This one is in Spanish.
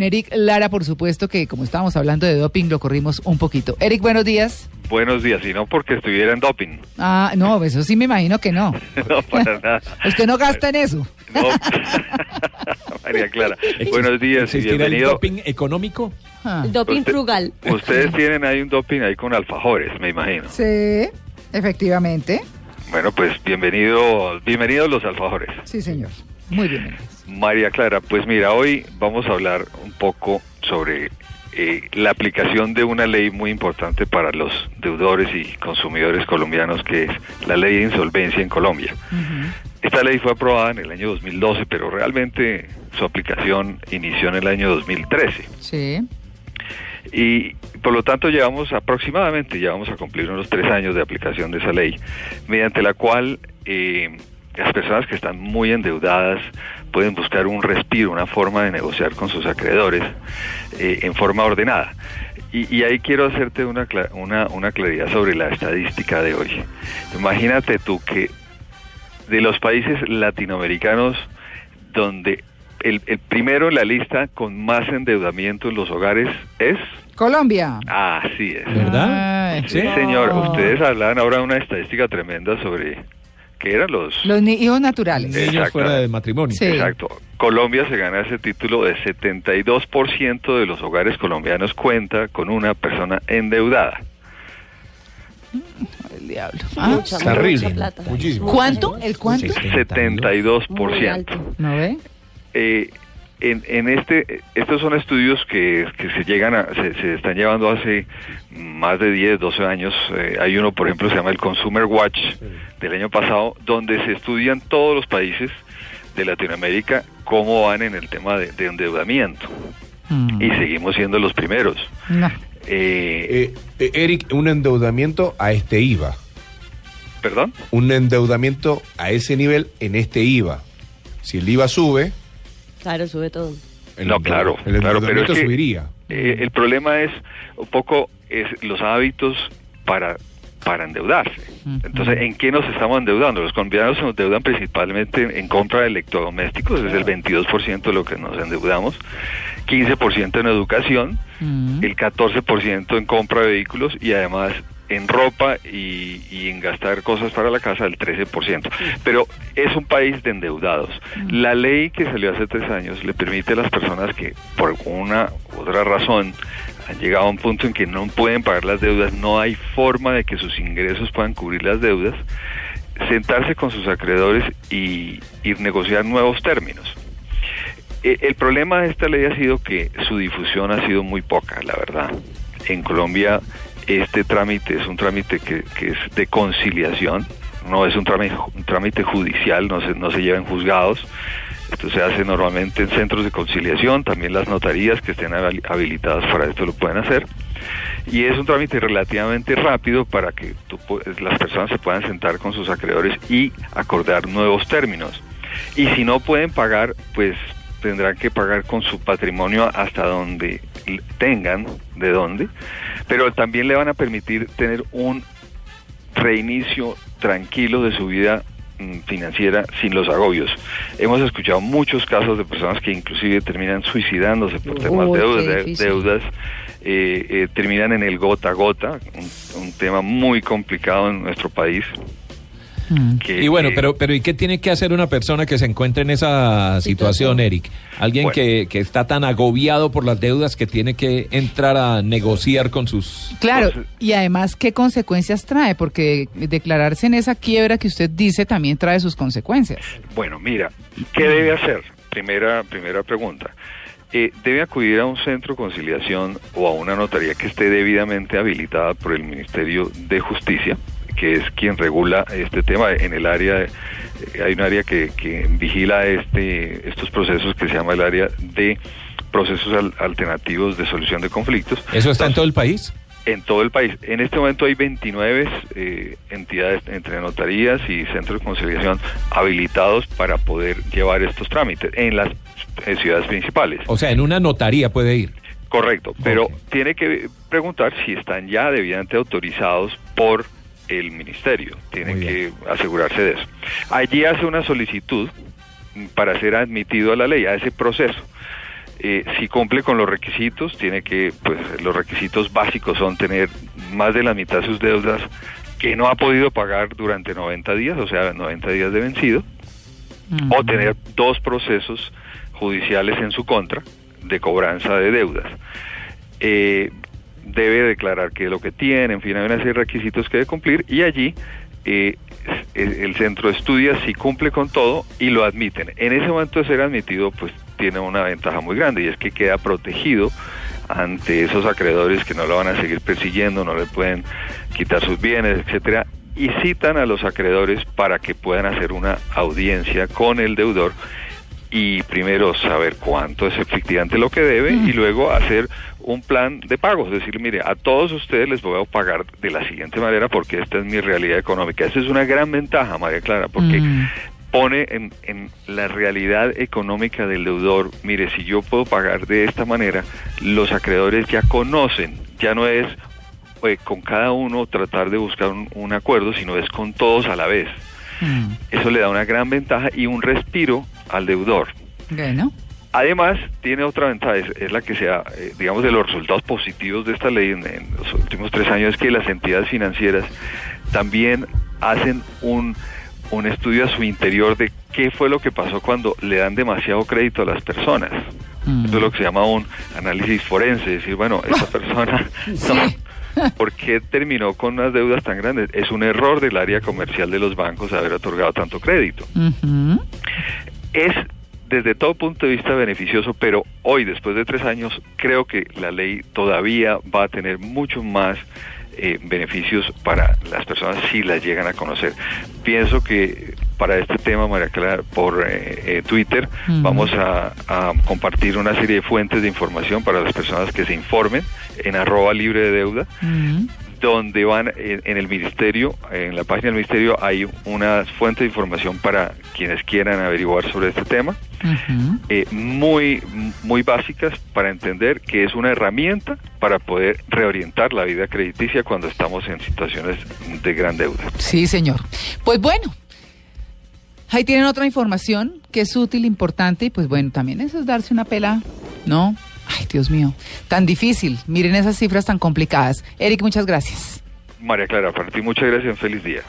Eric Lara, por supuesto que como estábamos hablando de doping, lo corrimos un poquito. Eric, buenos días. Buenos días, y no porque estuviera en doping. Ah, no, eso sí me imagino que no. no, para nada. Usted no gasta en eso. No. María Clara, buenos días y ¿Existirá el bienvenido. doping económico? Ah, El doping Usted- frugal. Ustedes tienen ahí un doping ahí con alfajores, me imagino. Sí, efectivamente. Bueno, pues bienvenido, bienvenidos los alfajores. Sí, señor. Muy bien. María Clara, pues mira, hoy vamos a hablar un poco sobre eh, la aplicación de una ley muy importante para los deudores y consumidores colombianos, que es la ley de insolvencia en Colombia. Esta ley fue aprobada en el año 2012, pero realmente su aplicación inició en el año 2013. Sí. Y por lo tanto llevamos aproximadamente, ya vamos a cumplir unos tres años de aplicación de esa ley, mediante la cual eh, las personas que están muy endeudadas pueden buscar un respiro, una forma de negociar con sus acreedores eh, en forma ordenada. Y, y ahí quiero hacerte una, cla- una, una claridad sobre la estadística de hoy. Imagínate tú que de los países latinoamericanos donde el, el primero en la lista con más endeudamiento en los hogares es... Colombia. Así es. ¿Verdad? Ay, Sí, ¿Sí? señor. Ustedes hablaban ahora de una estadística tremenda sobre qué eran los... Los hijos naturales. Exacto. Niños fuera de matrimonio. Sí. Exacto. Colombia se gana ese título de 72% de los hogares colombianos cuenta con una persona endeudada. El diablo. Mucha, mucha terrible, plata. muchísimo. Mucha ¿Cuánto? ¿El cuánto? Sí. Muy 72%. alto. ¿No ve? Eh, en, en este, estos son estudios que, que se llegan a, se, se están llevando hace más de 10, 12 años. Eh, hay uno, por ejemplo, se llama el Consumer Watch del año pasado, donde se estudian todos los países de Latinoamérica cómo van en el tema de, de endeudamiento. Mm. Y seguimos siendo los primeros. No. Eh, Eh, eh, Eric, un endeudamiento a este IVA. ¿Perdón? Un endeudamiento a ese nivel en este IVA. Si el IVA sube, Claro, sube todo. el No, claro, el claro, pero endeudamiento es que- subiría. Eh, el problema es un poco es los hábitos para para endeudarse. Entonces, ¿en qué nos estamos endeudando? Los colombianos se endeudan principalmente en compra de electrodomésticos, es el 22% de lo que nos endeudamos, 15% en educación, el 14% en compra de vehículos y además en ropa y, y en gastar cosas para la casa el 13%. Pero es un país de endeudados. La ley que salió hace tres años le permite a las personas que por alguna u otra razón han llegado a un punto en que no pueden pagar las deudas, no hay forma de que sus ingresos puedan cubrir las deudas, sentarse con sus acreedores y, y negociar nuevos términos. Eh, El problema de esta ley ha sido que su difusión ha sido muy poca, la verdad. En Colombia este trámite es un trámite que, que es de conciliación, no es un trámite, un trámite judicial, no se, no se lleva en juzgados. Esto se hace normalmente en centros de conciliación, también las notarías que estén habil- habilitadas para esto lo pueden hacer. Y es un trámite relativamente rápido para que tú las personas se puedan sentar con sus acreedores y acordar nuevos términos. Y si no pueden pagar, pues tendrán que pagar con su patrimonio hasta donde tengan, de dónde, pero también le van a permitir tener un reinicio tranquilo de su vida mm, financiera sin los agobios. Hemos escuchado muchos casos de personas que inclusive terminan suicidándose por temas de deudas, deudas eh, eh, terminan en el gota a gota, un, un tema muy complicado en nuestro país. Mm. que- Y bueno, pero, pero ¿y qué tiene que hacer una persona que se encuentre en esa situación. Eric? Alguien Bueno. que, que está tan agobiado por las deudas que tiene que entrar a negociar con sus... Claro, y además, ¿qué consecuencias trae? Porque declararse en esa quiebra que usted dice también trae sus consecuencias. Bueno, mira, ¿qué debe hacer? Primera, primera pregunta. Eh, debe acudir a un centro de conciliación o a una notaría que esté debidamente habilitada por el Ministerio de Justicia, que es quien regula este tema en el área. eh, hay un área que, que vigila este, estos procesos que se llama el área de procesos al- alternativos de solución de conflictos ¿Eso está en todo el país? en todo el país. En este momento hay 29 eh, entidades entre notarías y centros de conciliación habilitados para poder llevar estos trámites en las eh, ciudades principales. O sea, en una notaría puede ir. Correcto, pero tiene que preguntar si están ya debidamente autorizados por el ministerio. Tienen Muy que asegurarse de eso. Allí hace una solicitud para ser admitido a la ley, a ese proceso. eh, si cumple con los requisitos, tiene que, pues los requisitos básicos son tener más de la mitad de sus deudas que no ha podido pagar durante 90 días, o sea, 90 días de vencido, o tener dos procesos judiciales en su contra de cobranza de deudas. Eh, debe declarar que lo que tiene, en fin, hay una serie de requisitos que debe cumplir y allí eh, el centro estudia si cumple con todo y lo admiten. En ese momento de ser admitido, pues tiene una ventaja muy grande y es que queda protegido ante esos acreedores que no lo van a seguir persiguiendo, no le pueden quitar sus bienes, etcétera, y citan a los acreedores para que puedan hacer una audiencia con el deudor y primero saber cuánto es efectivamente lo que debe y luego hacer un plan de pagos, decir, mire, a todos ustedes les voy a pagar de la siguiente manera porque esta es mi realidad económica. Esa es una gran ventaja, María Clara, porque pone en, en, la realidad económica del deudor, mire, si yo puedo pagar de esta manera, los acreedores ya conocen, ya no es eh, con cada uno tratar de buscar un, acuerdo, sino es con todos a la vez. Eso le da una gran ventaja y un respiro al deudor. Bueno. Además, tiene otra ventaja, es, la que sea, eh, digamos, de los resultados positivos de esta ley en, los últimos tres años, es que las entidades financieras también hacen un, un estudio a su interior de qué fue lo que pasó cuando le dan demasiado crédito a las personas. Eso es lo que se llama un análisis forense, decir, bueno, esta persona, ¿por qué terminó con unas deudas tan grandes? Es un error del área comercial de los bancos haber otorgado tanto crédito. Es desde todo punto de vista beneficioso, pero hoy, después de tres años, creo que la ley todavía va a tener mucho más eh, beneficios para las personas si las llegan a conocer. Pienso que para este tema, María Clara, por eh, eh, Twitter vamos a, compartir una serie de fuentes de información para las personas que se informen en arroba libre de deuda donde van en, el ministerio, en la página del ministerio hay unas fuentes de información para quienes quieran averiguar sobre este tema, eh, muy, muy básicas para entender que es una herramienta para poder reorientar la vida crediticia cuando estamos en situaciones de gran deuda. Sí, señor. Pues bueno, ahí tienen otra información que es útil, importante y pues bueno, también eso es darse una pela, ¿no? Ay, Dios mío, tan difícil. Miren esas cifras tan complicadas. Eric, muchas gracias. María Clara, para ti muchas gracias. Feliz día.